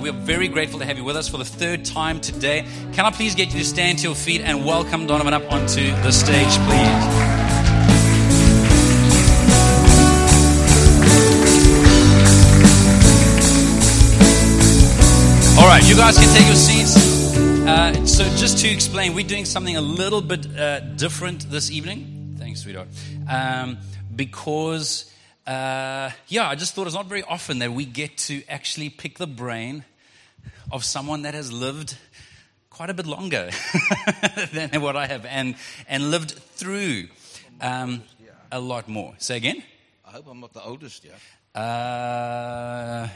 We are very grateful to have you with us for the third time today. Can I please get you to stand to your feet and welcome Donovan up onto the stage, please? All right, you guys can take your seats. Uh, so, just to explain, we're doing something a little bit uh, different this evening. Thanks, sweetheart. Um, because, uh, yeah, I just thought it's not very often that we get to actually pick the brain of someone that has lived quite a bit longer than what I have and, and lived through um, a lot more. Say again? I hope I'm not the oldest, yeah. Uh,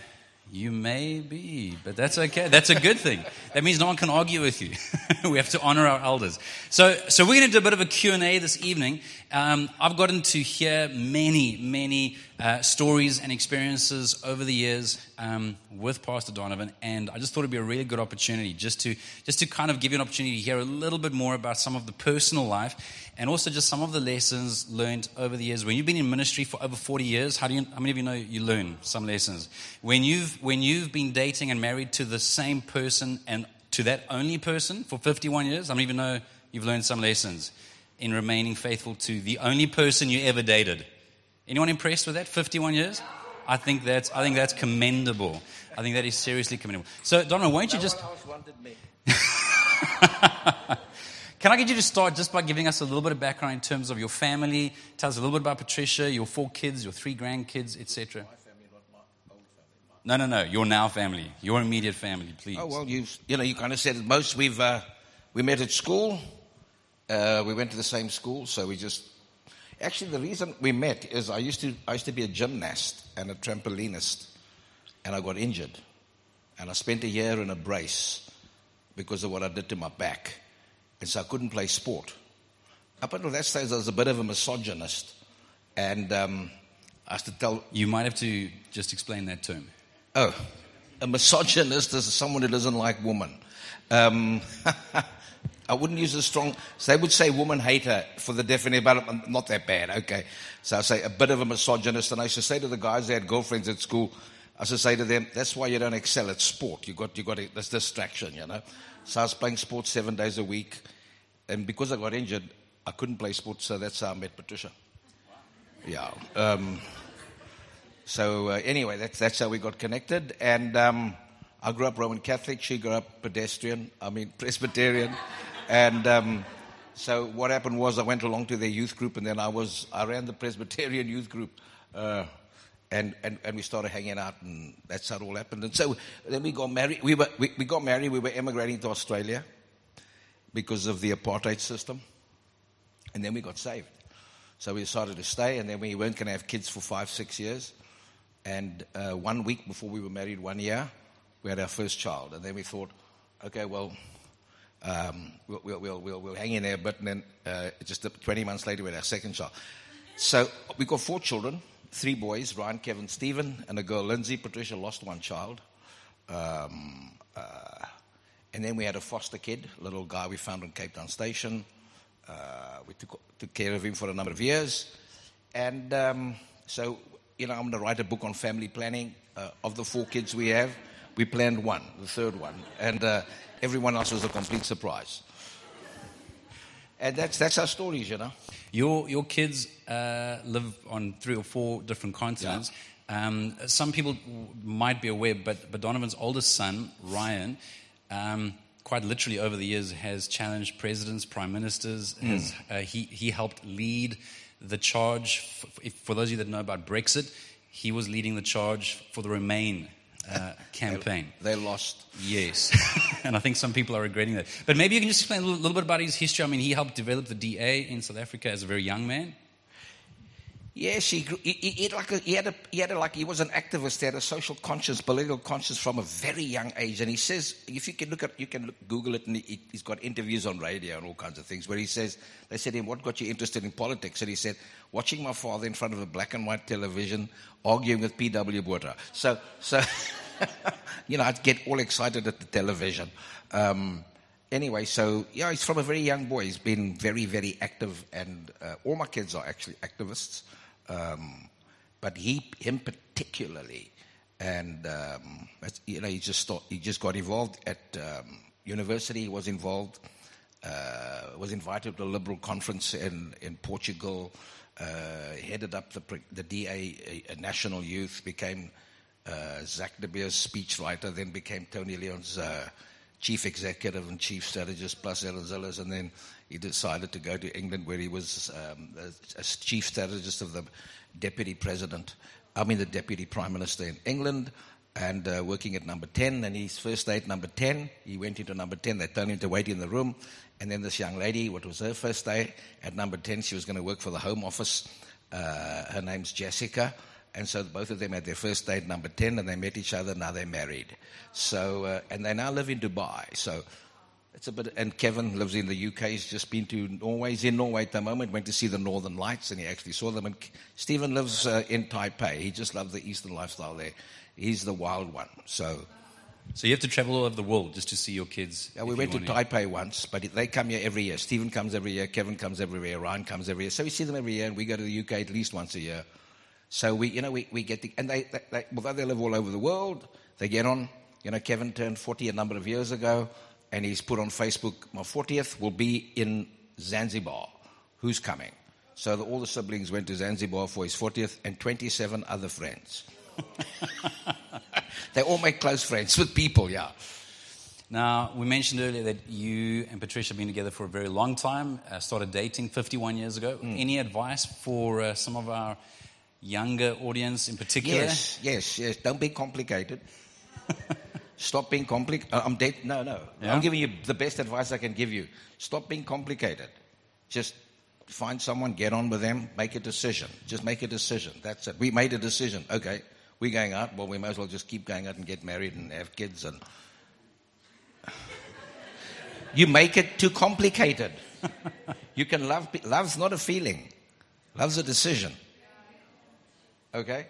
you may be, but that's okay. That's a good thing. That means no one can argue with you. we have to honor our elders. So, so we're going to do a bit of a Q&A this evening. Um, I've gotten to hear many, many uh, stories and experiences over the years um, with Pastor Donovan, and I just thought it'd be a really good opportunity just to just to kind of give you an opportunity to hear a little bit more about some of the personal life, and also just some of the lessons learned over the years. When you've been in ministry for over 40 years, how do you? How many of you know you learn some lessons? When you've when you've been dating and married to the same person and to that only person for 51 years, many of you know you've learned some lessons in remaining faithful to the only person you ever dated? Anyone impressed with that? 51 years? I think that's I think that's commendable. I think that is seriously commendable. So, Donna, why don't you just can I get you to start just by giving us a little bit of background in terms of your family? Tell us a little bit about Patricia, your four kids, your three grandkids, etc. No, no, no. Your now family, your immediate family, please. Oh well, you you know you kind of said it most. We've uh, we met at school. Uh, we went to the same school, so we just actually the reason we met is I used to I used to be a gymnast and a trampolinist, and I got injured, and I spent a year in a brace because of what I did to my back, and so I couldn't play sport. Up until that stage, I was a bit of a misogynist, and um, I used to tell You might have to just explain that term. Oh, a misogynist is someone who doesn't like women. Um, I wouldn't use a strong. So they would say woman hater for the definition, but I'm not that bad. Okay, so I say a bit of a misogynist, and I should say to the guys that had girlfriends at school, I should say to them, that's why you don't excel at sport. You got you got this distraction, you know. So I was playing sports seven days a week, and because I got injured, I couldn't play sports. So that's how I met Patricia. Yeah. Um, so uh, anyway, that's that's how we got connected. And um, I grew up Roman Catholic. She grew up pedestrian. I mean Presbyterian. And um, so what happened was I went along to their youth group, and then I was I ran the Presbyterian youth group. Uh, and, and, and we started hanging out, and that's how it all happened. And so then we got married. We, were, we, we got married. We were emigrating to Australia because of the apartheid system. And then we got saved. So we decided to stay, and then we weren't going to have kids for five, six years. And uh, one week before we were married, one year, we had our first child. And then we thought, okay, well, um, we'll, we'll, we'll, we'll, hang in there. And then uh, just 20 months later, we had our second child. So we've got four children three boys Ryan, Kevin, Stephen, and a girl, Lindsay. Patricia lost one child. Um, uh, and then we had a foster kid, a little guy we found on Cape Town Station. Uh, we took, took care of him for a number of years. And um, so, you know, I'm going to write a book on family planning. Uh, of the four kids we have, we planned one, the third one. And uh, everyone else was a complete surprise. And that's, that's our stories, you know. Your your kids uh, live on three or four different continents. Um, some people might be aware, but, but Donovan's oldest son, Ryan, um, quite literally over the years has challenged presidents, prime ministers. Has, uh, he, he helped lead the charge. For, for those of you that know about Brexit, he was leading the charge for the Remain uh, campaign. They lost. Yes. and I think some people are regretting that. But maybe you can just explain a little, little bit about his history. I mean, he helped develop the DA in South Africa as a very young man. Yes, he, grew, he, he, like a, he had a, he had a, like he was an activist. He had a social conscience, political conscience from a very young age. And he says, if you can look at, you can look, Google it, and he, he's got interviews on radio and all kinds of things where he says, they said to him, "What got you interested in politics?" And he said, "Watching my father in front of a black and white television, arguing with P.W. Botha." So, so, you know, I'd get all excited at the television. Um, anyway, so yeah, he's from a very young boy. He's been very, very active, and uh, all my kids are actually activists. Um, but he, him particularly, and um, you know he just thought, he just got involved at um, university. He was involved, uh, was invited to a liberal conference in in Portugal. Uh, headed up the the DA National Youth, became uh, Zach de speechwriter, then became Tony Leon's uh, chief executive and chief strategist, plus Helen Zille's, and then he decided to go to England, where he was um, as, as chief strategist of the deputy president. I mean, the deputy prime minister in England, and uh, working at number 10. And his first day at number 10, he went into number 10. They told him to wait in the room. And then this young lady, what was her first day at number 10, she was going to work for the Home Office. Uh, her name's Jessica. And so both of them had their first date number 10 and they met each other. Now they're married. So, uh, and they now live in Dubai. So it's a bit, and Kevin lives in the UK. He's just been to Norway. He's in Norway at the moment, went to see the Northern Lights and he actually saw them. And Stephen lives uh, in Taipei. He just loves the Eastern lifestyle there. He's the wild one. So, So you have to travel all over the world just to see your kids. yeah, we went to Taipei once, but they come here every year. Stephen comes every year, Kevin comes every year, Ryan comes every year. So we see them every year, and we go to the UK at least once a year. So we, you know, we, we get the, and they, they, they, although they live all over the world, they get on. You know, Kevin turned 40 a number of years ago, and he's put on Facebook, my 40th will be in Zanzibar. Who's coming? So the, all the siblings went to Zanzibar for his 40th, and 27 other friends. they all make close friends with people, yeah. Now, we mentioned earlier that you and Patricia have been together for a very long time, uh, started dating 51 years ago. Hmm. Any advice for uh, some of our younger audience in particular? Yes, yes, yes. Don't be complicated. Stop being complicated. Uh, I'm dead. No, no. Yeah? I'm giving you the best advice I can give you. Stop being complicated. Just find someone, get on with them, make a decision. Just make a decision. That's it. We made a decision. Okay, we're going out. Well, we might as well just keep going out and get married and have kids. And you make it too complicated. you can love. Love's not a feeling. Love's a decision. Okay?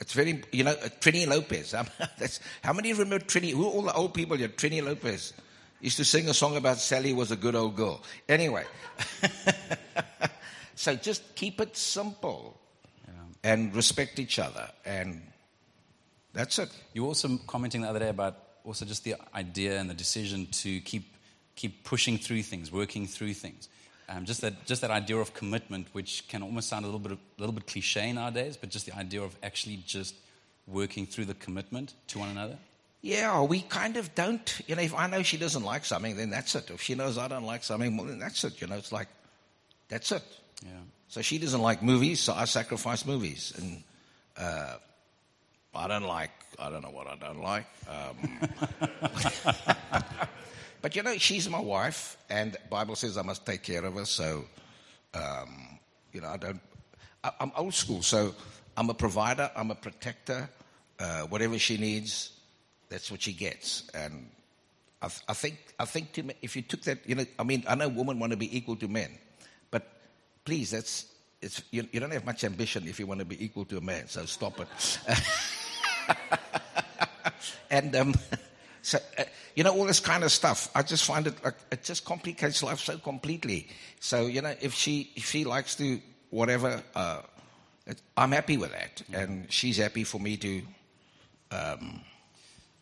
It's very, you know, uh, Trini Lopez. That's, how many remember Trini? Who all the old people here? Trini Lopez used to sing a song about Sally was a good old girl. Anyway, so just keep it simple and respect each other. And that's it. You were also commenting the other day about also just the idea and the decision to keep keep pushing through things, working through things. Um, just that just that idea of commitment, which can almost sound a little bit a little bit cliche nowadays, but just the idea of actually just working through the commitment to one another. Yeah, we kind of don't. You know, if I know she doesn't like something, then that's it. If she knows I don't like something, well, then that's it. You know, it's like, that's it. Yeah. So she doesn't like movies, so I sacrifice movies. And uh, I don't like, I don't know what I don't like. Um, but you know, she's my wife, and Bible says I must take care of her. So, um, you know, I don't, I, I'm old school, so I'm a provider, I'm a protector. Uh, whatever she needs, that's what she gets. And I, th- I think, I think to, me- if you took that, you know, I mean, I know women want to be equal to men, but please, that's it's, you, you don't have much ambition if you want to be equal to a man. So stop it. and um, so uh, you know all this kind of stuff. I just find it like it just complicates life so completely. So you know, if she if she likes to whatever, uh, it, I'm happy with that, and she's happy for me to.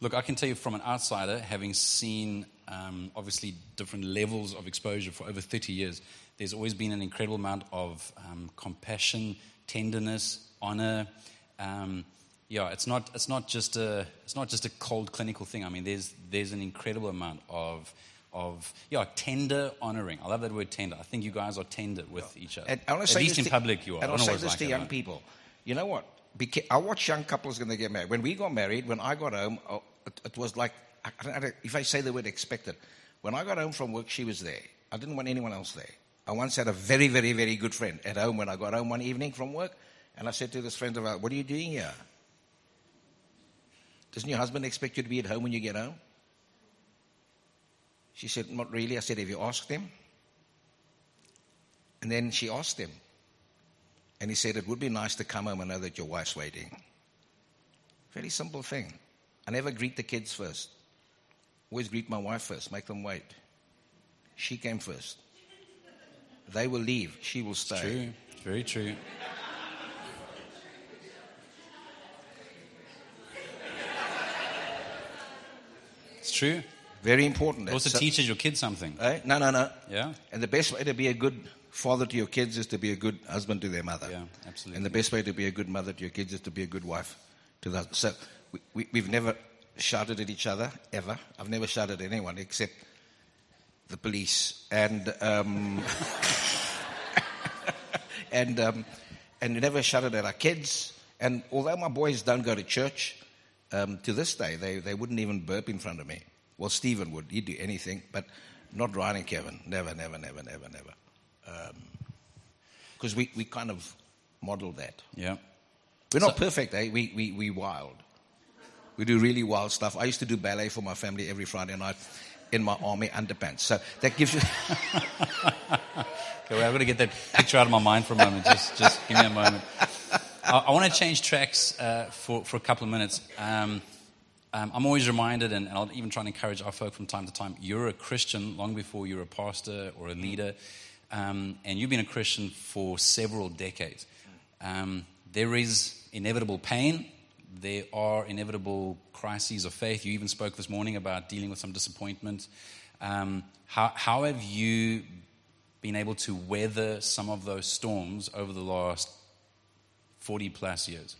Look, I can tell you from an outsider, having seen um, obviously different levels of exposure for over 30 years, there's always been an incredible amount of um, compassion, tenderness, honor. Um, yeah, it's not, it's, not just a, it's not just a cold clinical thing. I mean, there's, there's an incredible amount of, of yeah, tender honoring. I love that word tender. I think you guys are tender with each other. And I At least in to- public, you are. And I I'll don't know say this like to young people. You know what? Beca- I watch young couples when they get married. When we got married, when I got home, oh, it, it was like, I, I don't if I say the word expected. When I got home from work, she was there. I didn't want anyone else there. I once had a very, very, very good friend at home when I got home one evening from work, and I said to this friend of ours, What are you doing here? Doesn't your husband expect you to be at home when you get home? She said, Not really. I said, Have you asked him? And then she asked him. And he said, It would be nice to come home and know that your wife's waiting. Very simple thing. I never greet the kids first. Always greet my wife first, make them wait. She came first. They will leave, she will stay. True, very true. True. Very important. Also So- teaches your kids something. Eh? No, no, no. Yeah. And the best way to be a good father to your kids is to be a good husband to their mother. Yeah, absolutely. And the best way to be a good mother to your kids is to be a good wife to the So we, we, we've never shouted at each other, ever. I've never shouted at anyone except the police. And, um, and, um, and we never shouted at our kids. And although my boys don't go to church, um, to this day, they, they wouldn't even burp in front of me. Well, Stephen would. He'd do anything, but not Ryan and Kevin. Never, never, never, never, never. Because we, we kind of model that. Yeah. We're not So- perfect, eh? We, we, we wild. We do really wild stuff. I used to do ballet for my family every Friday night in my army underpants. So that gives you. Okay, well, I've got to get that picture out of my mind for a moment. Just, just give me a moment. I, I want to change tracks uh, for, for a couple of minutes. Um, um, I'm always reminded, and, and I'll even try and encourage our folk from time to time, you're a Christian long before you're a pastor or a leader, um, and you've been a Christian for several decades. Um, there is inevitable pain. There are inevitable crises of faith. You even spoke this morning about dealing with some disappointment. Um, how, how have you been able to weather some of those storms over the last 40 plus years?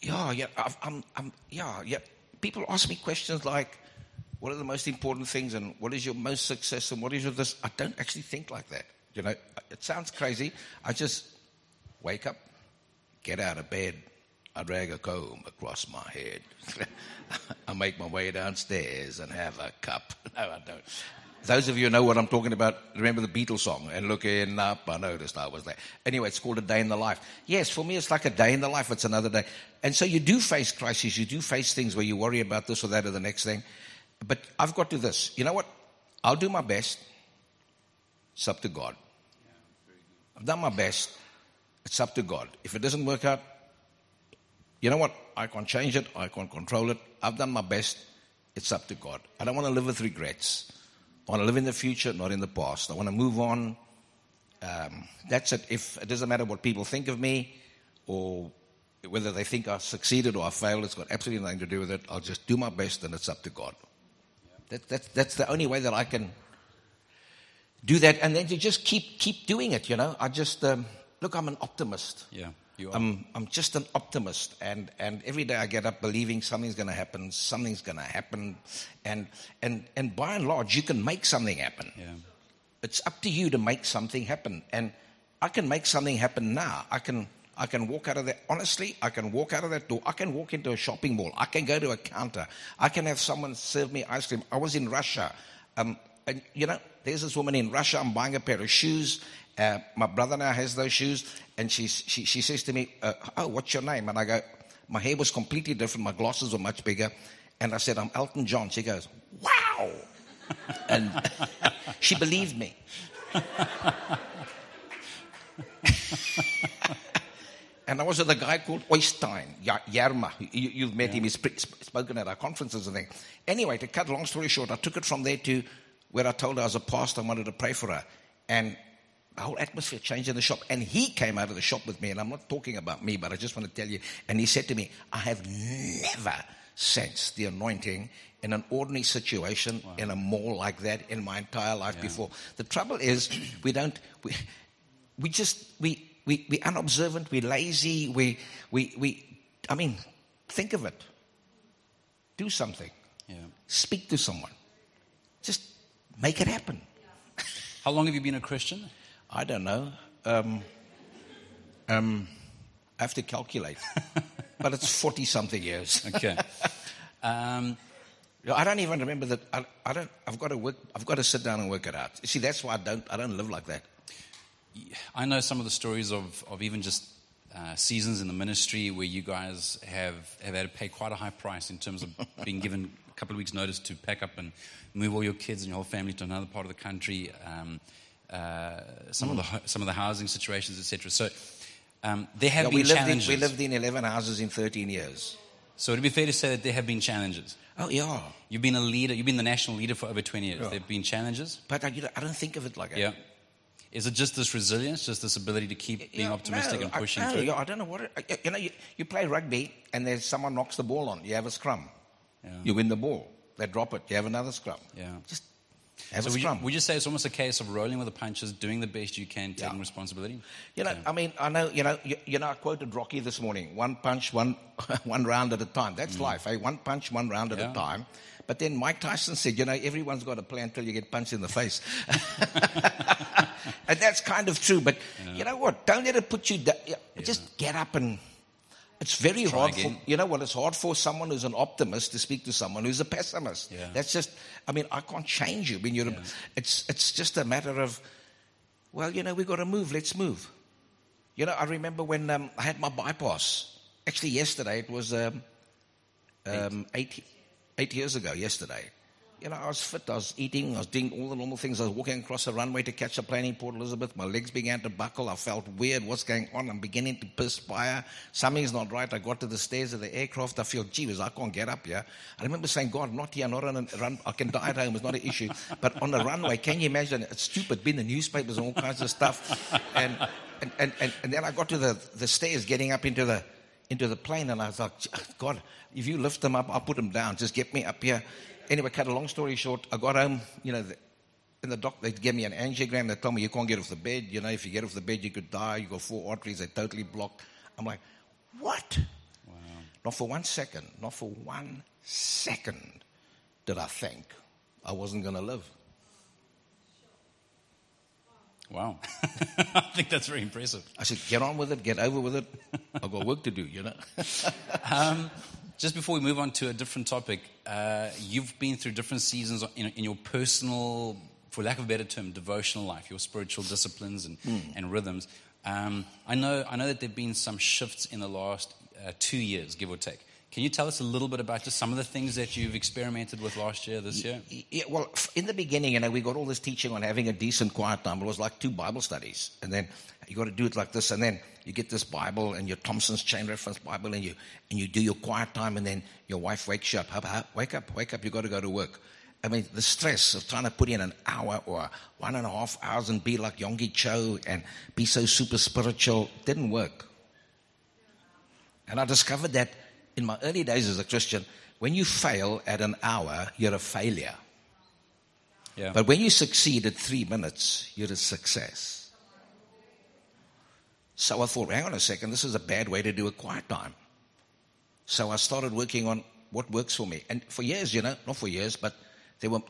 Yeah, yeah, I'm, I'm, yeah, yeah. People ask me questions like, "What are the most important things?" and "What is your most success?" and "What is your this?" I don't actually think like that. You know, it sounds crazy. I just wake up, get out of bed, I drag a comb across my head, I make my way downstairs and have a cup. No, I don't. Those of you who know what I'm talking about, remember the Beatles song, and looking up, I noticed I was there. Anyway, it's called A Day in the Life. Yes, for me, it's like a day in the life, it's another day. And so you do face crises, you do face things where you worry about this or that or the next thing. But I've got to this. You know what? I'll do my best. It's up to God. I've done my best. It's up to God. If it doesn't work out, you know what? I can't change it. I can't control it. I've done my best. It's up to God. I don't want to live with regrets. I want to live in the future, not in the past. I want to move on. Um, that's it. If it doesn't matter what people think of me, or whether they think I've succeeded or I've failed, it's got absolutely nothing to do with it. I'll just do my best, and it's up to God. That, that, that's the only way that I can do that, and then to just keep keep doing it. You know, I just um, look. I'm an optimist. Yeah, you are. I'm, I'm just an optimist, and, and every day I get up believing something's going to happen, something's going to happen, and, and, and by and large, you can make something happen. yeah. It's up to you to make something happen, and I can make something happen now. I can, I can walk out of that, honestly, I can walk out of that door. I can walk into a shopping mall. I can go to a counter. I can have someone serve me ice cream. I was in Russia, um, and you know, there's this woman in Russia, I'm buying a pair of shoes. Uh, my brother now has those shoes, and she's, she, she says to me, uh, Oh, what's your name? And I go, My hair was completely different, my glasses were much bigger. And I said, I'm Elton John. She goes, Wow. and she believed me. And I was with a guy called Oystein, Yarma. You, you've met him, he's spoken at our conferences and things. Anyway, to cut a long story short, I took it from there to where I told her I was a pastor and wanted to pray for her. And the whole atmosphere changed in the shop. And he came out of the shop with me, and I'm not talking about me, but I just want to tell you. And he said to me, I have never sensed the anointing in an ordinary situation in a mall like that in my entire life before. The trouble is, we don't, we, we just, we, we, we unobservant, we're lazy, we, we, we, I mean, think of it. Do something. Yeah. Speak to someone. Just make it happen. How long have you been a Christian? I don't know. Um, um, I have to calculate. but it's 40 something years. Okay. um, I don't even remember that. I, I don't, I've got to work, I've got to sit down and work it out. You see, that's why I don't, I don't live like that. I know some of the stories of, of even just uh, seasons in the ministry where you guys have, have had to pay quite a high price in terms of being given a couple of weeks' notice to pack up and move all your kids and your whole family to another part of the country. Um, uh, some of the some of the housing situations, etc. So um, there have Yeah, been we, lived in, challenges. we lived in 11 houses in 13 years. so it'd be fair to say that there have been challenges. Oh, yeah. You've been a leader. You've been the national leader for over 20 years. Yeah. There have been challenges. But I, you know, I don't think of it like that. Yeah. Is it just this resilience, just this ability to keep being Yeah, optimistic no, and I- pushing no, through? yeah, I don't know what. It, you know, you, you play rugby and there's someone knocks the ball on. You have a scrum. Yeah. You win the ball. they drop it. You have another scrum. Yeah. Just have So would you, would you say it's almost a case of rolling with the punches, doing the best you can, taking Yeah. responsibility? You know, I mean, I know, you know, you, you know, I quoted Rocky this morning. One punch, one, one round at a time. That's life, eh? One punch, one round at Mm. Yeah. a time. But then Mike Tyson said, you know, everyone's got a plan until you get punched in the face. and that's kind of true. But you know what? Don't let it put you down. Yeah, Just get up and. It's very Try hard for you know what? It's hard for someone who's an optimist to speak to someone who's a pessimist. Yeah. That's just. I mean, I can't change you. When you're, a- it's it's just a matter of, well, you know, we've got to move. Let's move. You know, I remember when um, I had my bypass. Actually, yesterday it was um, um, eight, eight years ago. Yesterday, you know, I was fit. I was eating. I was doing all the normal things. I was walking across the runway to catch a plane in Port Elizabeth. My legs began to buckle. I felt weird. What's going on? I'm beginning to perspire. Something's not right. I got to the stairs of the aircraft. I feel, gee I can't get up here. I remember saying, God, not here, not on a run. I can die at home. It's not an issue. But on the runway, can you imagine? It's stupid. Been in the newspapers and all kinds of stuff. And and, and, and, and then I got to the, the stairs getting up into the into the plane and I was like, God, if you lift them up, I'll put them down. Just get me up here. Anyway, cut a long story short, I got home, you know, the, in the doc, they gave me an angiogram. They told me you can't get off the bed. You know, if you get off the bed, you could die. You got four arteries, they totally blocked. I'm like, what? Not for one second, not for one second did I think I wasn't going to live. Wow. I think that's very impressive. I said, get on with it, get over with it. I've got work to do, you know. Um, just before we move on to a different topic, uh, you've been through different seasons in, in your personal, for lack of a better term, devotional life, your spiritual disciplines and, and rhythms. Um, I know, I know that there've been some shifts in the last uh, two years, give or take. Can you tell us a little bit about just some of the things that you've experimented with last year, this year? Yeah, well, in the beginning, you know, we got all this teaching on having a decent quiet time. It was like two Bible studies, and then you got to do it like this, and then you get this Bible and your Thompson's Chain Reference Bible, and you and you do your quiet time, and then your wife wakes you up. Hup, hup, wake up, wake up! You got to go to work. I mean, the stress of trying to put in an hour or one and a half hours and be like Yonggi Cho and be so super spiritual didn't work. And I discovered that in my early days as a Christian, when you fail at an hour, you're a failure. Yeah. But when you succeed at three minutes, you're a success. So I thought, hang on a second, this is a bad way to do a quiet time. So I started working on what works for me. And for years, you know, not for years, but there were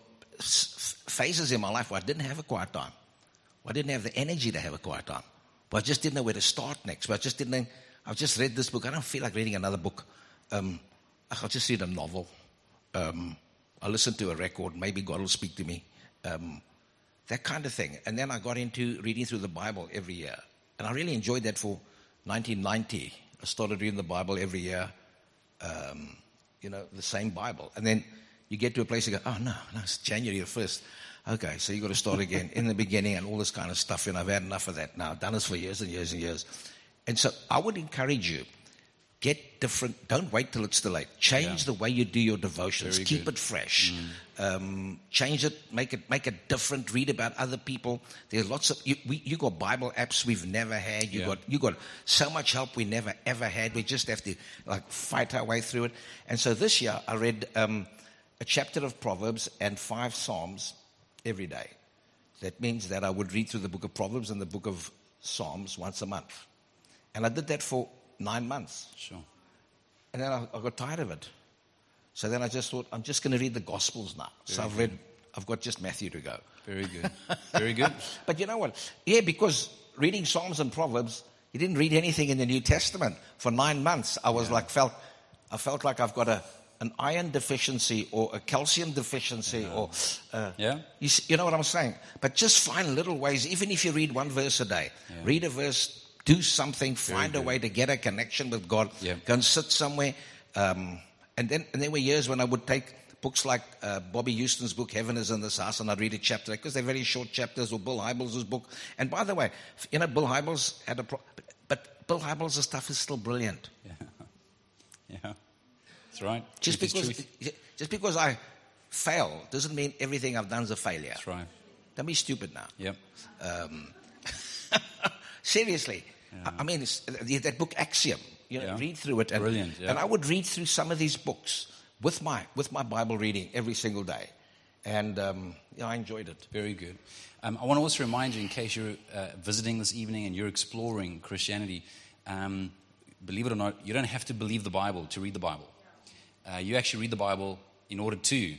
phases in my life where I didn't have a quiet time. I didn't have the energy to have a quiet time. But I just didn't know where to start next. But I just didn't. I've just read this book. I don't feel like reading another book. Um, I'll just read a novel. Um, I'll listen to a record. Maybe God will speak to me. Um, that kind of thing. And then I got into reading through the Bible every year. And I really enjoyed that for 1990. I started reading the Bible every year, um, you know, the same Bible. And then you get to a place you go, oh, no, no, it's January the 1st. Okay, so you've got to start again in the beginning and all this kind of stuff. And I've had enough of that now. I've done this for years and years and years. And so I would encourage you get different. Don't wait till it's too late. Change the way you do your devotions. Very Keep good. it fresh. Um, change it. Make it. Make it different. Read about other people. There's lots of you. We, you got Bible apps we've never had. You Yeah. got you got so much help we never ever had. We just have to like fight our way through it. And so this year I read um, a chapter of Proverbs and five Psalms every day. That means that I would read through the book of Proverbs and the book of Psalms once a month. And I did that for nine months. Sure. And then I, I got tired of it. So then I just thought, I'm just going to read the Gospels now. so I've read, I've got just Matthew to go. Very good. Very good. But you know what? Yeah, because reading Psalms and Proverbs, you didn't read anything in the New Testament. For nine months, I was like, felt, I felt like I've got a, an iron deficiency or a calcium deficiency or, uh, Yeah. you, you know what I'm saying? But just find little ways, even if you read one verse a day, read a verse, do something, find a way to get a connection with God, Yeah. go and sit somewhere. Um, and, then, and there were years when I would take books like uh, Bobbie Houston's book, Heaven is in This House, and I'd read a chapter because they're very short chapters, or Bill Hybels' book. And by the way, you know, Bill Hybels had a pro- but Bill Hybels' stuff is still brilliant. Yeah. Yeah. That's right. Just Truth because, just because I fail doesn't mean everything I've done is a failure. That's right. Don't be stupid now. Yep. Seriously. I- I mean, it's, uh, that book Axiom, you know, Yeah. read through it. And, Brilliant, yeah. And I would read through some of these books with my, with my Bible reading every single day. And um, yeah, I enjoyed it. Very good. Um, I want to also remind you, in case you're uh, visiting this evening and you're exploring Christianity, um, believe it or not, you don't have to believe the Bible to read the Bible. Uh, you actually read the Bible in order to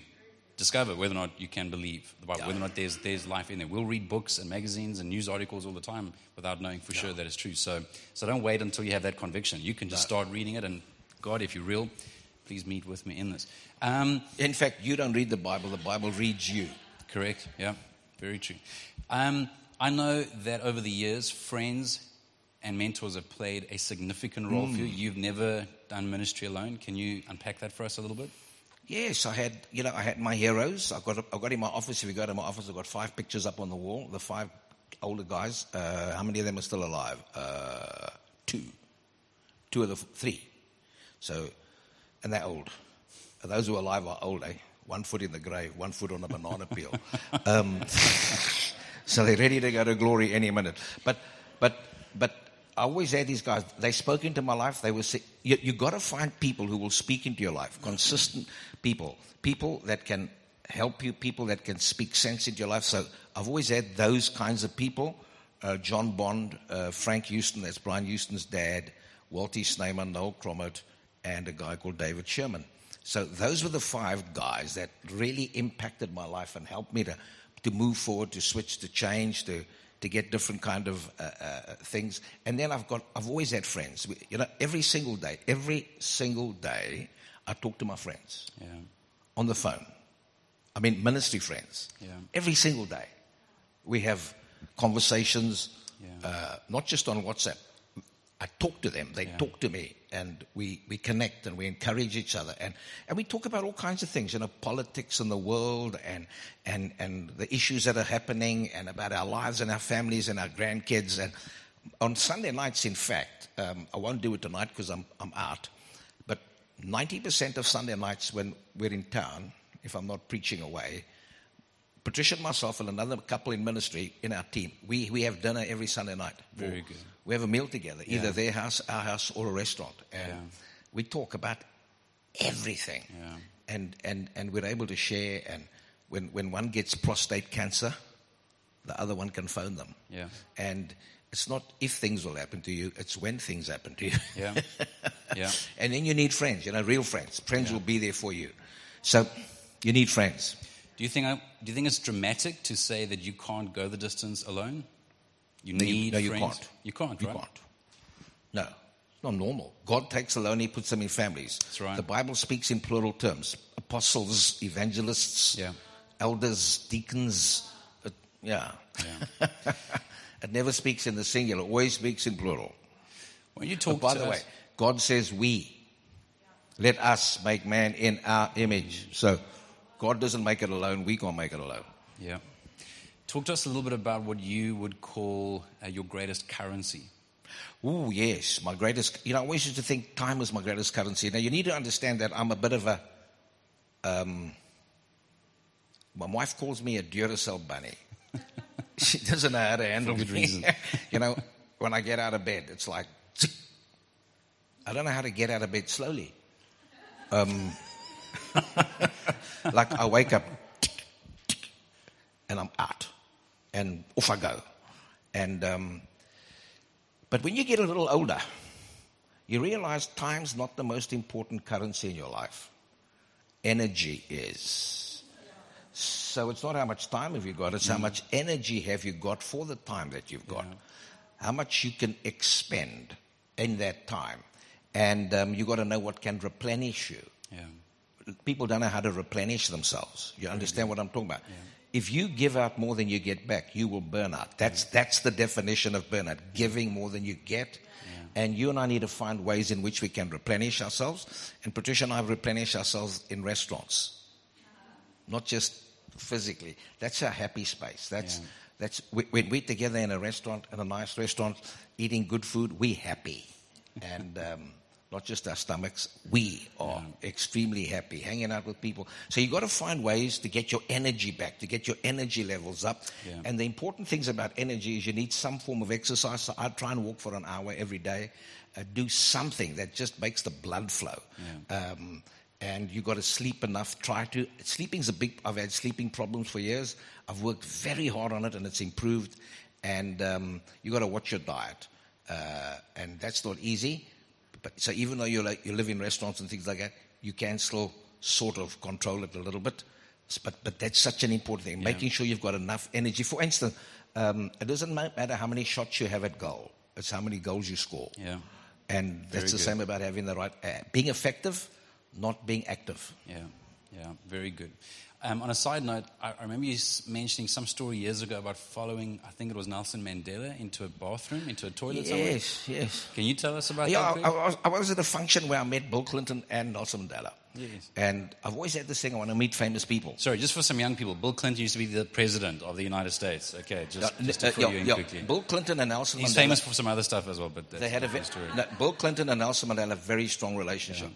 discover whether or not you can believe the Bible, whether or not there's, there's life in there. We'll read books and magazines and news articles all the time without knowing for sure that it's true. So, so don't wait until you have that conviction. You can just start reading it, and God, if you're real, please meet with me in this. Um, In fact, you don't read the Bible, the Bible reads you. Correct. Yeah, very true. Um, I know that over the years, friends and mentors have played a significant role for you. You've never done ministry alone. Can you unpack that for us a little bit? Yes, I had, you know, I had my heroes. I've got, I've got in my office, if you go to my office, I've got five pictures up on the wall. The five older guys. Uh, how many of them are still alive? Uh, two. Two of the f- three. So, and they're old. And those who are alive are old, eh? One foot in the grave, one foot on a banana peel. Um, so they're ready to go to glory any minute. But, but, but I always had these guys. They spoke into my life. They were say, you, you got to find people who will speak into your life. Consistent people, people that can help you, people that can speak sense into your life. So I've always had those kinds of people. Uh, John Bond, uh, Frank Houston, that's Brian Houston's dad, Walter Sneyman, Noel Cromert, and a guy called David Sherman. So those were the five guys that really impacted my life and helped me to, to move forward, to switch, to change, to, to get different kind of uh, uh, things. And then I've got, I've always had friends. You know, every single day, every single day, I talk to my friends Yeah. on the phone. I mean, ministry friends. Yeah. Every single day, we have conversations, Yeah. uh, not just on WhatsApp. I talk to them, they Yeah. talk to me, and we, we connect and we encourage each other. And, and we talk about all kinds of things, you know, politics in the world and, and, and the issues that are happening and about our lives and our families and our grandkids. And on Sunday nights, in fact, um, I won't do it tonight because I'm, I'm out, but 90% of Sunday nights when we're in town, if I'm not preaching away, Patricia and myself and another couple in ministry in our team, we, we have dinner every Sunday night. Very good. We have a meal together, either Yeah. their house, our house, or a restaurant. And Yeah. we talk about everything. Yeah. And, and, and we're able to share. And when, when one gets prostate cancer, the other one can phone them. Yeah. And it's not if things will happen to you, it's when things happen to you. Yeah. Yeah. and then you need friends, you know, real friends. Friends will be there for you. So you need friends. Do you think I, do you think it's dramatic to say that you can't go the distance alone? You No, you- need no, you can't. You can't. You right? can't. No, it's not normal. God takes alone, He puts them in families. That's right. The Bible speaks in plural terms apostles, evangelists, Yeah. elders, deacons. Uh, yeah. Yeah. it never speaks in the singular, It always speaks in plural. When you talk by to the us- way, God says we. Let us make man in our image. So God doesn't make it alone, we can't make it alone. Yeah. Talk to us a little bit about what you would call uh, your greatest currency. Oh, yes, my greatest. You know, I always used to think time was my greatest currency. Now, you need to understand that I'm a bit of a. Um, my wife calls me a Duracell bunny. she doesn't know how to handle good me. reason. you know, when I get out of bed, it's like. I don't know how to get out of bed slowly. Um, like I wake up and I'm out and off I go. And um, but when you get a little older, you realize time's not the most important currency in your life. Energy is. So it's not how much time have you got, it's how much energy have you got for the time that you've got. How much you can expend in that time. And um, you've got to know what can replenish you Yeah. People don't know how to replenish themselves. You understand what I'm talking about? If you give out more than you get back, you will burn out. That's, that's the definition of burnout giving more than you get. And you and I need to find ways in which we can replenish ourselves. And Patricia and I replenish ourselves in restaurants, not just physically. That's our happy space. That's, Yeah. that's when we're together in a restaurant, in a nice restaurant, eating good food, we happy. And um, not just our stomachs, we are extremely happy hanging out with people. So you've got to find ways to get your energy back, to get your energy levels up. Yeah. And the important things about energy is you need some form of exercise. So I try and walk for an hour every day, uh, do something that just makes the blood flow. Um, and you've got to sleep enough. Try to sleeping's a big. I've had sleeping problems for years. I've worked very hard on it, and it's improved. And um, you got to watch your diet, uh, and that's not easy. But so even though you like you live in restaurants and things like that, you can still sort of control it a little bit. But but that's such an important thing. Making sure you've got enough energy. For instance, um, it doesn't matter how many shots you have at goal. It's how many goals you score. Yeah. And that's Very the good. same about having the right, uh, being effective, not being active. Yeah, yeah, very good. Um, on a side note, I, I remember you mentioning some story years ago about following, I think it was Nelson Mandela, into a bathroom, into a toilet somewhere. Yes, yes. Can you tell us about Yeah, that? I. I, was, I was at a function where I met Bill Clinton and Nelson Mandela. Yes. And I've always had this thing, I want to meet famous people. Sorry, just for some young people, Bill Clinton used to be the president of the United States. Okay, just, Uh, just to fill yeah, you in yeah. quickly. Bill Clinton and Nelson He's Mandela. famous for some other stuff as well, but that's They had a a ve- story. no, Bill Clinton and Nelson Mandela had a very strong relationship.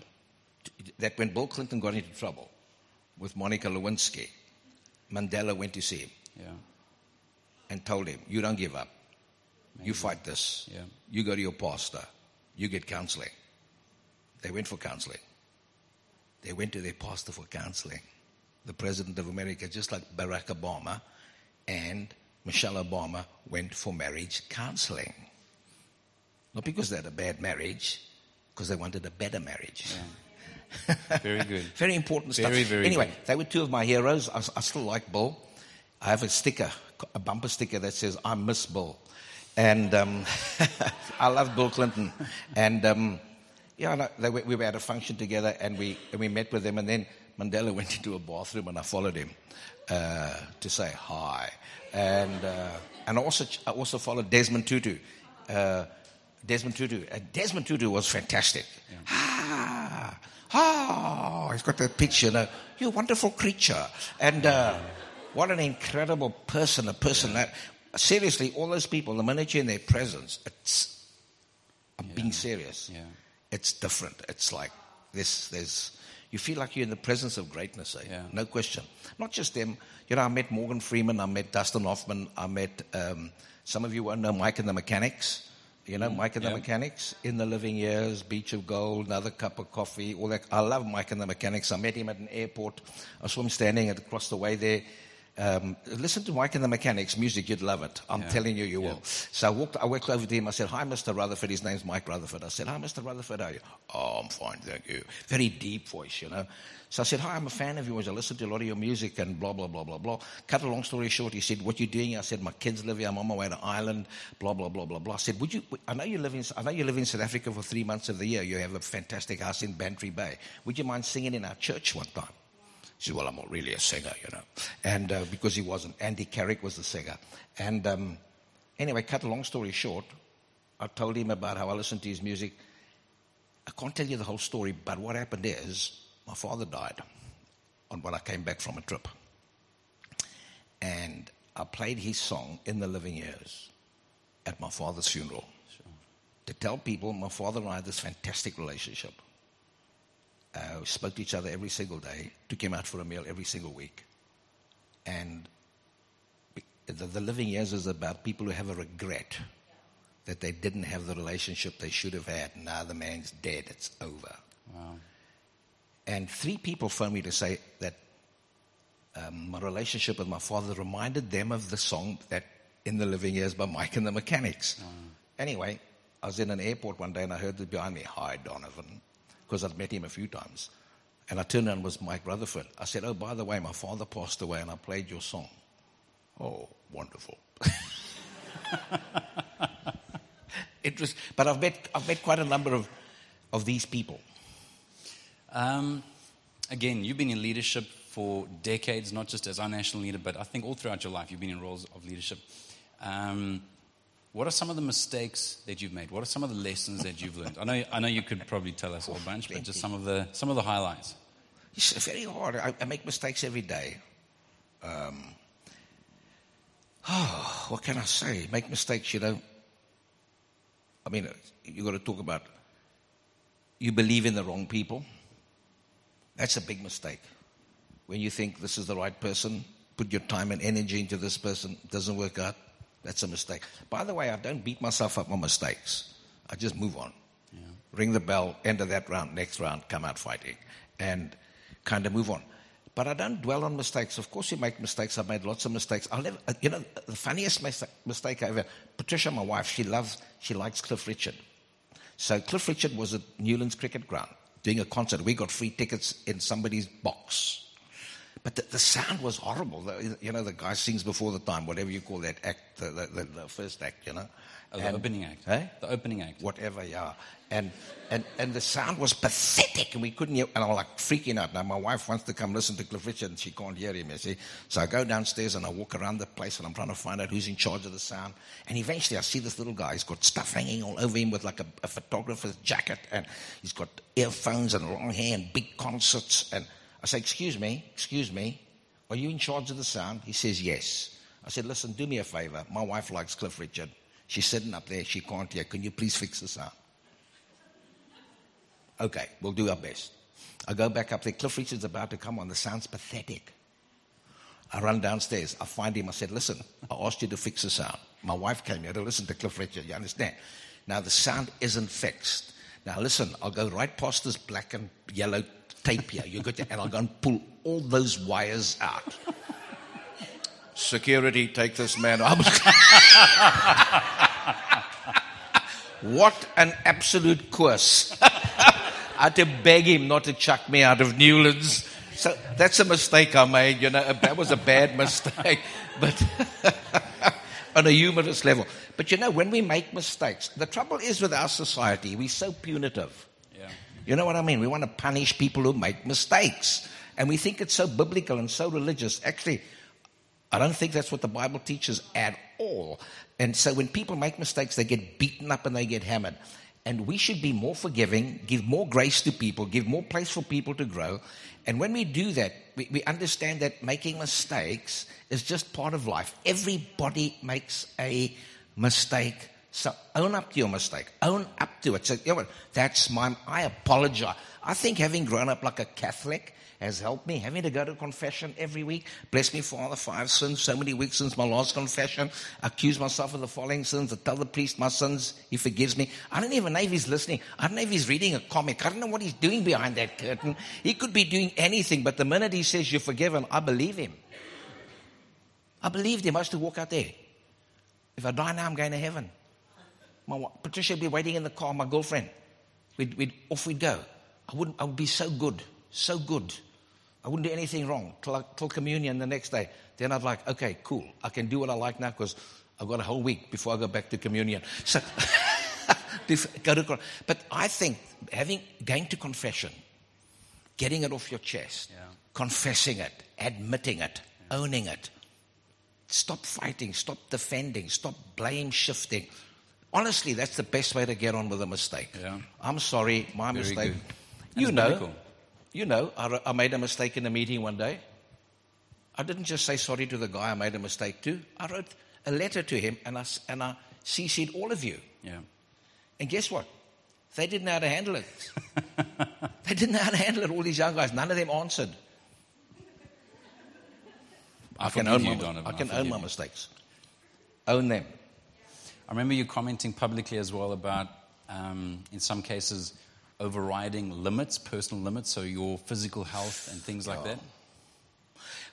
That when Bill Clinton got into trouble with Monica Lewinsky, Mandela went to see him Yeah, and told him, "You don't give up. You fight this. Yeah. You go to your pastor. You get counseling." They went for counseling. They went to their pastor for counseling. The president of America, just like Barack Obama and Michelle Obama, went for marriage counseling. Not because they had a bad marriage, because they wanted a better marriage. very good. Very important stuff. Very, very anyway, good. they were two of my heroes. I, I still like Bill. I have a sticker, a bumper sticker that says "I miss Bill," and um, I love Bill Clinton. And um, yeah, no, they, we were at a function together, and we and we met with them. And then Mandela went into a bathroom, and I followed him uh, to say hi. And uh, and I also I also followed Desmond Tutu. Uh, Desmond Tutu. Uh, Desmond Tutu was fantastic. Ah, ah, he's got that picture. Now, you wonderful creature, and uh, what an incredible person. A person that seriously, all those people. The minute you're in their presence, it's. I'm being serious. Yeah. It's different. It's like this. There's. You feel like you're in the presence of greatness. Eh? Yeah. No question. Not just them. You know, I met Morgan Freeman. I met Dustin Hoffman. I met um, some of you won't know Mike and the Mechanics. You know, mm-hmm. Mike and the. Mechanics, In the Living Years, Beach of Gold, Another Cup of Coffee, all that. I love Mike and the Mechanics. I met him at an airport. I saw him standing at- across the way there. Um, listen to Mike and the Mechanics music, you'd love it. I'm Yeah. telling you, you will. So I walked, I walked over to him. I said, Hi, Mr. Rutherford. His name's Mike Rutherford. I said, Hi, Mr. Rutherford. How are you? Oh, I'm fine, thank you. Very deep voice, you know. So I said, Hi, I'm a fan of yours. I listen to a lot of your music and blah, blah, blah, blah, blah. Cut a long story short, he said, What you doing? I said, My kids live here. I'm on my way to Ireland, blah, blah, blah, blah, blah. I said, Would you, I know you live in, I know you live in South Africa for three months of the year. You have a fantastic house in Bantry Bay. Would you mind singing in our church one time? He said, Well, I'm not really a singer, you know. And uh, because he wasn't, Andy Carrick was the singer. And um, anyway, cut a long story short, I told him about how I listened to his music. I can't tell you the whole story, but what happened is my father died on when I came back from a trip. And I played his song in the living years at my father's funeral to tell people my father and I had this fantastic relationship. Uh, we spoke to each other every single day, took him out for a meal every single week. And the, the living years is about people who have a regret that they didn't have the relationship they should have had. Now the man's dead, it's over. Wow. And three people phoned me to say that um, my relationship with my father reminded them of the song that in the living years by Mike and the Mechanics. Anyway, I was in an airport one day and I heard behind me, "Hi, Donovan," because I'd met him a few times. And I turned around, was Mike Rutherford. I said, "Oh, by the way, my father passed away, and I played your song." Oh, wonderful. it was, but I've met I've met quite a number of of these people. Um, again, you've been in leadership for decades, not just as our national leader, but I think all throughout your life you've been in roles of leadership. Um, what are some of the mistakes that you've made? What are some of the lessons that you've learned? I know, I know you could probably tell us a whole bunch, but just some of the some of the highlights. It's very hard. I, I make mistakes every day. Um, oh, what can I say? Make mistakes, you know. I mean, you've got to talk about you believe in the wrong people. That's a big mistake. When you think this is the right person, put your time and energy into this person, doesn't work out, that's a mistake. By the way, I don't beat myself up on mistakes. I just move on. Ring the bell, end of that round, next round, come out fighting. and kind of move on. But I don't dwell on mistakes. Of course, you make mistakes. I've made lots of mistakes. I'll never, you know, the funniest mistake, mistake I ever. Patricia, my wife, she loves, she likes Cliff Richard. So Cliff Richard was at Newlands Cricket Ground doing a concert. We got free tickets in somebody's box. But the, the sound was horrible. The, you know, the guy sings before the time, whatever you call that act, the, the, the first act, you know. Oh, the And- opening act. Eh? The opening act. whatever, yeah. And, and, and the sound was pathetic, and we couldn't hear, and I'm like freaking out. Now, my wife wants to come listen to Cliff Richard, and she can't hear him, you see. So I go downstairs and I walk around the place, and I'm trying to find out who's in charge of the sound. And eventually I see this little guy. He's got stuff hanging all over him with like a, a photographer's jacket, and he's got earphones and long hair and big concerts. And I say, Excuse me, excuse me, are you in charge of the sound? He says, Yes. I said, Listen, do me a favor. My wife likes Cliff Richard. She's sitting up there. She can't hear. Can you please fix the sound? Okay, we'll do our best. I go back up there. Cliff Richard's about to come on. The sound's pathetic. I run downstairs. I find him. I said, Listen, I asked you to fix the sound. My wife came here to listen to Cliff Richard. You understand? Now, the sound isn't fixed. Now, listen, I'll go right past this black and yellow tape here. You got to, and I'll go and pull all those wires out. Security, take this man what an absolute curse. I had to beg him not to chuck me out of Newlands. So that's a mistake I made, you know. That was a bad mistake, but on a humorous level. But you know, when we make mistakes, the trouble is with our society, we're so punitive. You know what I mean? We want to punish people who make mistakes. And we think it's so biblical and so religious. Actually, I don't think that's what the Bible teaches at all. And so when people make mistakes, they get beaten up and they get hammered. And we should be more forgiving, give more grace to people, give more place for people to grow. And when we do that, we, we understand that making mistakes is just part of life. Everybody makes a mistake. So own up to your mistake. Own up to it. So, you know what? That's my, I apologize. I think having grown up like a Catholic has helped me. Having to go to confession every week. Bless me, Father, for sinned so many weeks since my last confession. Accuse myself of the following sins. I tell the priest my sins. He forgives me. I don't even know if he's listening. I don't know if he's reading a comic. I don't know what he's doing behind that curtain. He could be doing anything, but the minute he says you're forgiven, I believe him. I believed him. I used to walk out there. If I die now, I'm going to heaven. My Patricia would be waiting in the car, my girlfriend. We'd, we'd, off we'd go. I, wouldn't, I would be so good, so good. I wouldn't do anything wrong till, till communion the next day. Then I'd like, okay, cool. I can do what I like now because I've got a whole week before I go back to communion. So, go to, but I think having going to confession, getting it off your chest, Yeah. confessing it, admitting it, owning it, Stop fighting, stop defending, stop blame shifting. Honestly, that's the best way to get on with a mistake. Yeah. I'm sorry, my Very mistake. You know, biblical. you know, I, I made a mistake in a meeting one day. I didn't just say sorry to the guy I made a mistake to. I wrote a letter to him and I, and I CC'd all of you. Yeah. And guess what? They didn't know how to handle it. they didn't know how to handle it, all these young guys. None of them answered. I, I can own, my. I can own my mistakes. Own them. I remember you commenting publicly as well about, um, in some cases, overriding limits, personal limits, so your physical health and things like that.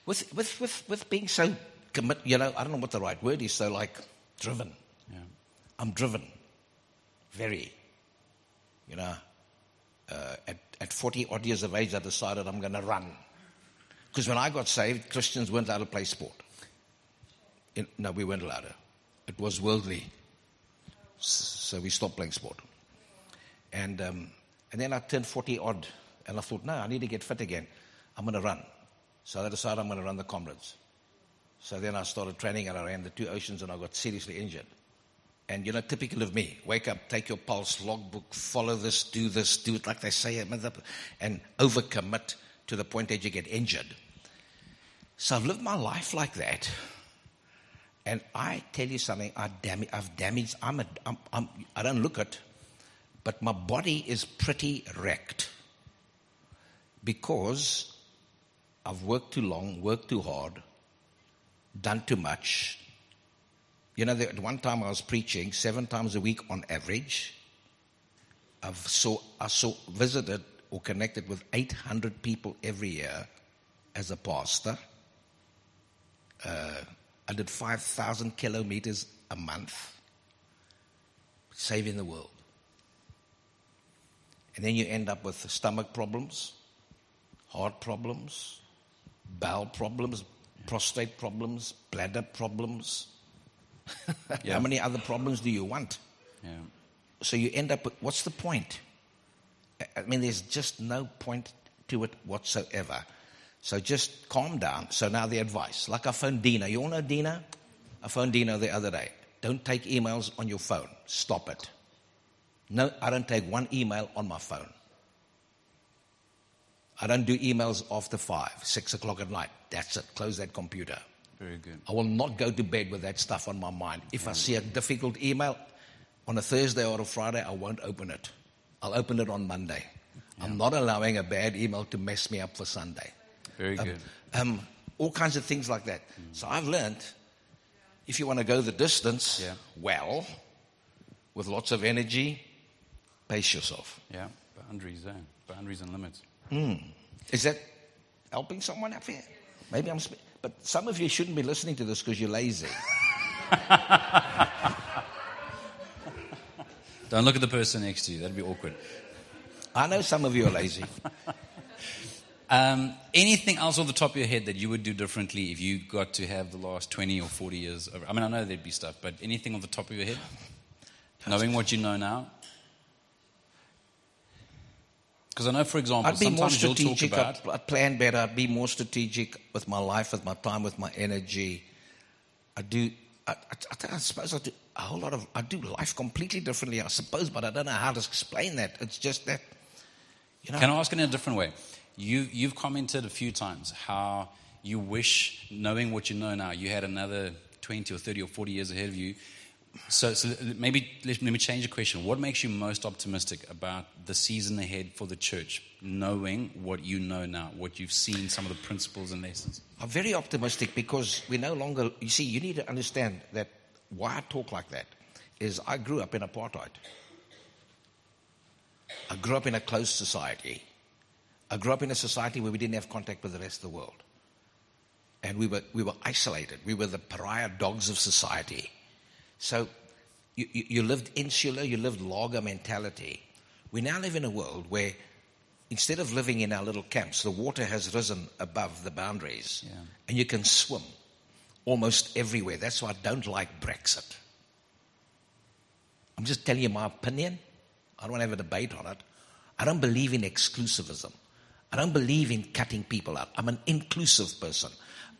With, with, with, with being so commit, you know, I don't know what the right word is, so like driven. Yeah. I'm driven. Very. You know, uh, at, at 40 odd years of age, I decided I'm going to run. Because when I got saved, Christians weren't allowed to play sport. No, we weren't allowed to. It was worldly. So we stopped playing sport. And, um, and then I turned 40 odd, and I thought, no, I need to get fit again. I'm going to run. So I decided I'm going to run the comrades. So then I started training, and I ran the two oceans, and I got seriously injured. And you know, typical of me, wake up, take your pulse, logbook, follow this, do this, do it like they say, and overcommit to the point that you get injured. So I've lived my life like that. And I tell you something, I dam- I've damaged, I'm a, I'm, I'm, I don't look it, but my body is pretty wrecked because I've worked too long, worked too hard, done too much. You know, at one time I was preaching seven times a week on average. I've saw, I saw, visited or connected with 800 people every year as a pastor. Uh, I did 5,000 kilometers a month, saving the world. And then you end up with stomach problems, heart problems, bowel problems, prostate problems, bladder problems. Yeah. How many other problems do you want? Yeah. So you end up with what's the point? I- I mean, there's just no point to it whatsoever. So just calm down. So now the advice, like I phoned Dina. You all know Dina? I phoned Dina the other day. Don't take emails on your phone. Stop it. No, I don't take one email on my phone. I don't do emails after five, six o'clock at night. That's it. Close that computer. Very good. I will not go to bed with that stuff on my mind. If I see a difficult email on a Thursday or a Friday, I won't open it. I'll open it on Monday. I'm not allowing a bad email to mess me up for Sunday. Very good. Um, all kinds of things like that. So I've learned if you want to go the distance Yeah. well, with lots of energy, pace yourself. Yeah. Boundaries, eh? Boundaries and limits. Is that helping someone up here? Maybe I'm. Sp- but some of you shouldn't be listening to this because you're lazy. Don't look at the person next to you. That'd be awkward. I know some of you are lazy. Um, anything else off the top of your head that you would do differently if you got to have the last 20 or 40 years? Of, I mean, I know there'd be stuff, but anything off the top of your head? Knowing what you know now? Because I know, for example, I'd be more sometimes you'll talk strategic. about. I'd, I'd plan better. I'd be more strategic with my life, with my time, with my energy. I do. I, I, I suppose I do a whole lot of. I do life completely differently, I suppose, but I don't know how to explain that. It's just that, you know. Can I ask it in a different way? You, you've commented a few times how you wish, knowing what you know now, you had another 20 or 30 or 40 years ahead of you. So, so maybe let, let me change the question. What makes you most optimistic about the season ahead for the church, knowing what you know now, what you've seen, some of the principles and lessons? I'm very optimistic because we no longer. You see, you need to understand that why I talk like that is I grew up in apartheid. I grew up in a closed society. I grew up in a society where we didn't have contact with the rest of the world. And we were, we were isolated. We were the pariah dogs of society. So you, you, you lived insular, you lived laager mentality. We now live in a world where instead of living in our little camps, the water has risen above the boundaries. Yeah. And you can swim almost everywhere. That's why I don't like Brexit. I'm just telling you my opinion. I don't want to have a debate on it. I don't believe in exclusivism. I don't believe in cutting people out. I'm an inclusive person.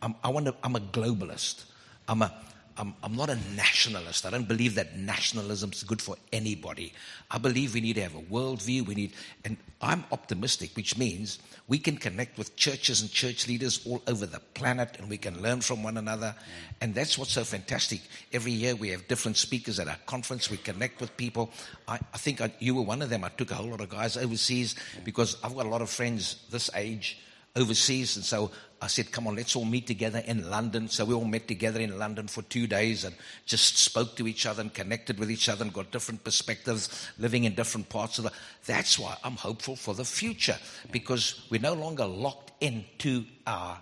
I'm, I want to, I'm a globalist. I'm, a, I'm, I'm not a nationalist. I don't believe that nationalism is good for anybody. I believe we need to have a worldview. We need, and I'm optimistic, which means we can connect with churches and church leaders all over the planet and we can learn from one another. And that's what's so fantastic. Every year we have different speakers at our conference. We connect with people. I, I think I, you were one of them. I took a whole lot of guys overseas because I've got a lot of friends this age overseas. And so I said, come on, let's all meet together in London. So we all met together in London for two days and just spoke to each other and connected with each other and got different perspectives living in different parts of the. That's why I'm hopeful for the future because we're no longer locked into our,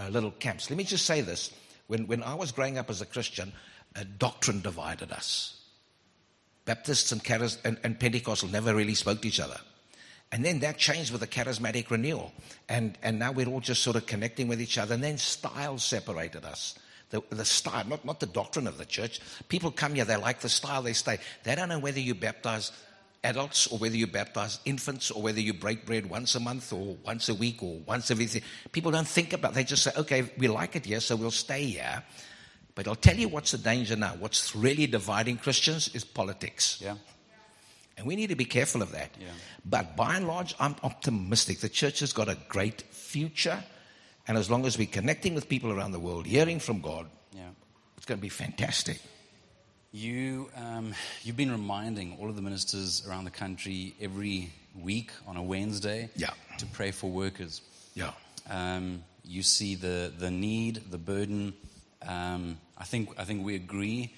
our little camps. Let me just say this. When, when I was growing up as a Christian, a doctrine divided us. Baptists and, Charis- and, and Pentecostal never really spoke to each other. And then that changed with the charismatic renewal. And, and now we're all just sort of connecting with each other. And then style separated us. The, the style, not, not the doctrine of the church. People come here, they like the style, they stay. They don't know whether you baptize adults or whether you baptize infants or whether you break bread once a month or once a week or once every th- People don't think about it. They just say, okay, we like it here, so we'll stay here. But I'll tell you what's the danger now. What's really dividing Christians is politics. Yeah. And we need to be careful of that. Yeah. But by and large, I'm optimistic. The church has got a great future. And as long as we're connecting with people around the world, hearing from God, Yeah. it's going to be fantastic. You, um, you've been reminding all of the ministers around the country every week on a Wednesday Yeah. to pray for workers. Yeah. Um, you see the, the need, the burden. Um, I, think, I think we agree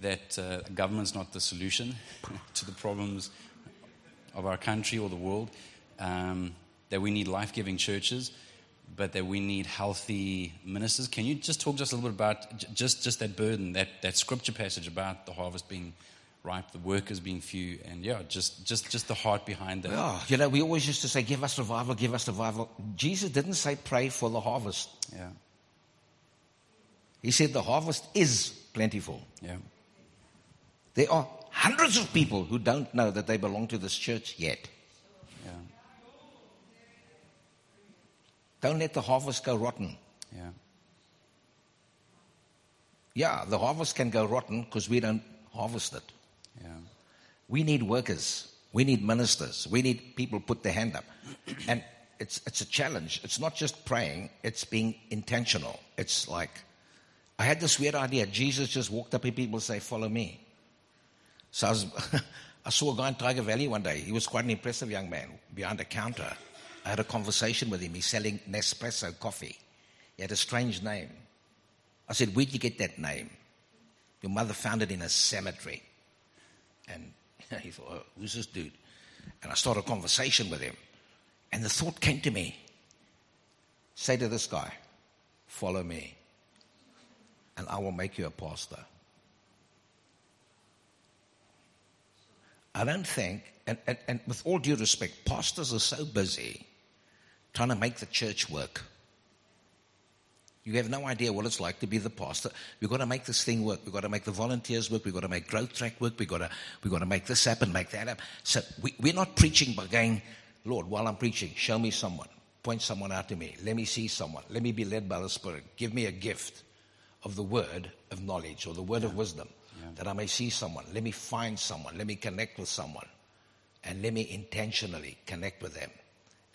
that uh, government's not the solution to the problems of our country or the world. um, that we need life giving churches, but that we need healthy ministers. Can you just talk just a little bit about j- just, just that burden, that, that scripture passage about the harvest being ripe, the workers being few, and yeah, just, just, just the heart behind that? Oh, you know, we always used to say, give us revival, give us revival. Jesus didn't say pray for the harvest. Yeah, He said the harvest is plentiful. yeah, There are hundreds of people who don't know that they belong to this church yet. yeah, Don't let the harvest go rotten. yeah, Yeah, the harvest can go rotten because we don't harvest it. yeah, We need workers. We need ministers. We need people put their hand up. And it's, it's a challenge. It's not just praying, it's being intentional. It's like, I had this weird idea. Jesus just walked up and people and say, Follow me. So I, saw a guy in Tyger Valley one day. He was quite an impressive young man behind a counter. I had a conversation with him. He's selling Nespresso coffee. He had a strange name. I said, Where'd you get that name? Your mother found it in a cemetery. And he thought, oh, who's this dude? And I started a conversation with him. And the thought came to me say to this guy, follow me, and I will make you a pastor. I don't think, and, and, and with all due respect, pastors are so busy trying to make the church work. You have no idea what it's like to be the pastor. We've got to make this thing work. We've got to make the volunteers work. We've got to make growth track work. We've got to, we've got to make this happen, make that happen. So we, we're not preaching by going, Lord, while I'm preaching, show me someone. Point someone out to me. Let me see someone. Let me be led by the Spirit. Give me a gift of the word of knowledge or the word of wisdom that I may see someone. Let me find someone. Let me connect with someone. And let me intentionally connect with them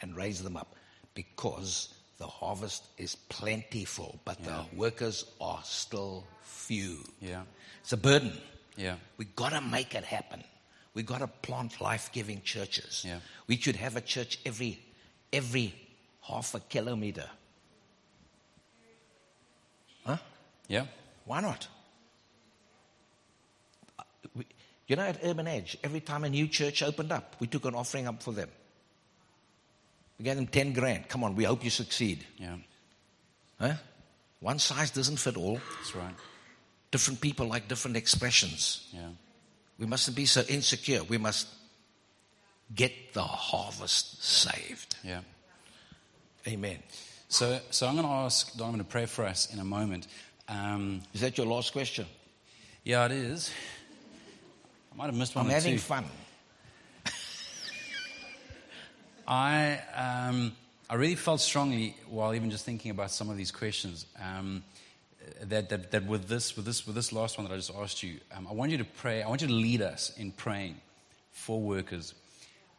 and raise them up because the harvest is plentiful, but the workers are still few. yeah, It's a burden. yeah, We got to make it happen. We got to plant life-giving churches. Yeah. We should have a church every every half a kilometer. Huh? yeah, Why not? Uh, we- You know, at Urban Edge, every time a new church opened up, we took an offering up for them. We gave them 10 grand. Come on, we hope you succeed. yeah. Huh? One size doesn't fit all. That's right. Different people like different expressions. Yeah, We mustn't be so insecure. We must get the harvest saved. yeah. Amen. So, so I'm going to ask Donovan to pray for us in a moment. Um, Is that your last question? yeah, it is. I might have missed one I'm having two. fun. I, um, I really felt strongly while even just thinking about some of these questions um, that, that, that with, this, with, this, with this last one that I just asked you, um, I want you to pray, I want you to lead us in praying for workers.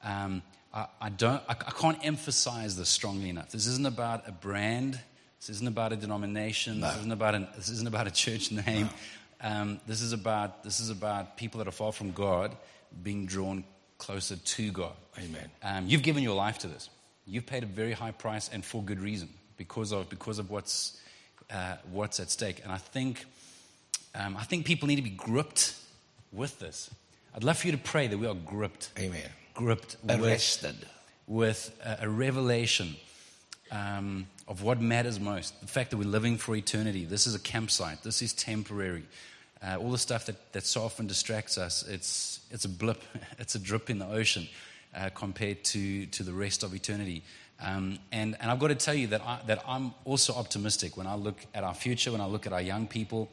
Um, I, I, don't, I, I can't emphasize this strongly enough. This isn't about a brand. This isn't about a denomination. This, isn't about an, this isn't about a church name. Um, this, is about, this is about people that are far from God being drawn closer to God. Amen. Um, you've given your life to this. You've paid a very high price and for good reason because of, because of what's, uh, what's at stake. And I think, um, I think people need to be gripped with this. I'd love for you to pray that we are gripped, Amen. gripped with, Arrested. with a, a revelation um, of what matters most. The fact that we're living for eternity. This is a campsite. This is temporary. Uh, all the stuff that, that so often distracts us, it's, it's a blip, it's a drip in the ocean uh, compared to, to the rest of eternity. Um, and, and I've got to tell you that, I, that I'm also optimistic when I look at our future, when I look at our young people.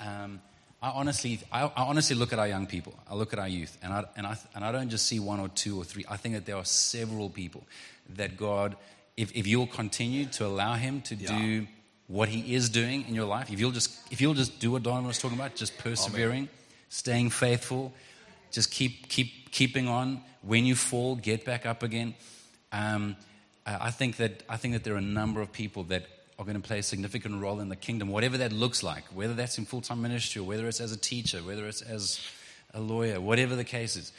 Um, I honestly, I, I honestly look at our young people. I look at our youth, and I, and, I, and I don't just see one or two or three. I think that there are several people that God, if, if you'll continue to allow Him to do what He is doing in your life, if you'll just, if you'll just do what Don was talking about, just persevering, staying faithful, just keep, keep, keeping on. When you fall, get back up again. Um, I I think that I think that there are a number of people that are going to play a significant role in the kingdom, whatever that looks like, whether that's in full time ministry or whether it's as a teacher, whether it's as a lawyer, whatever the case is.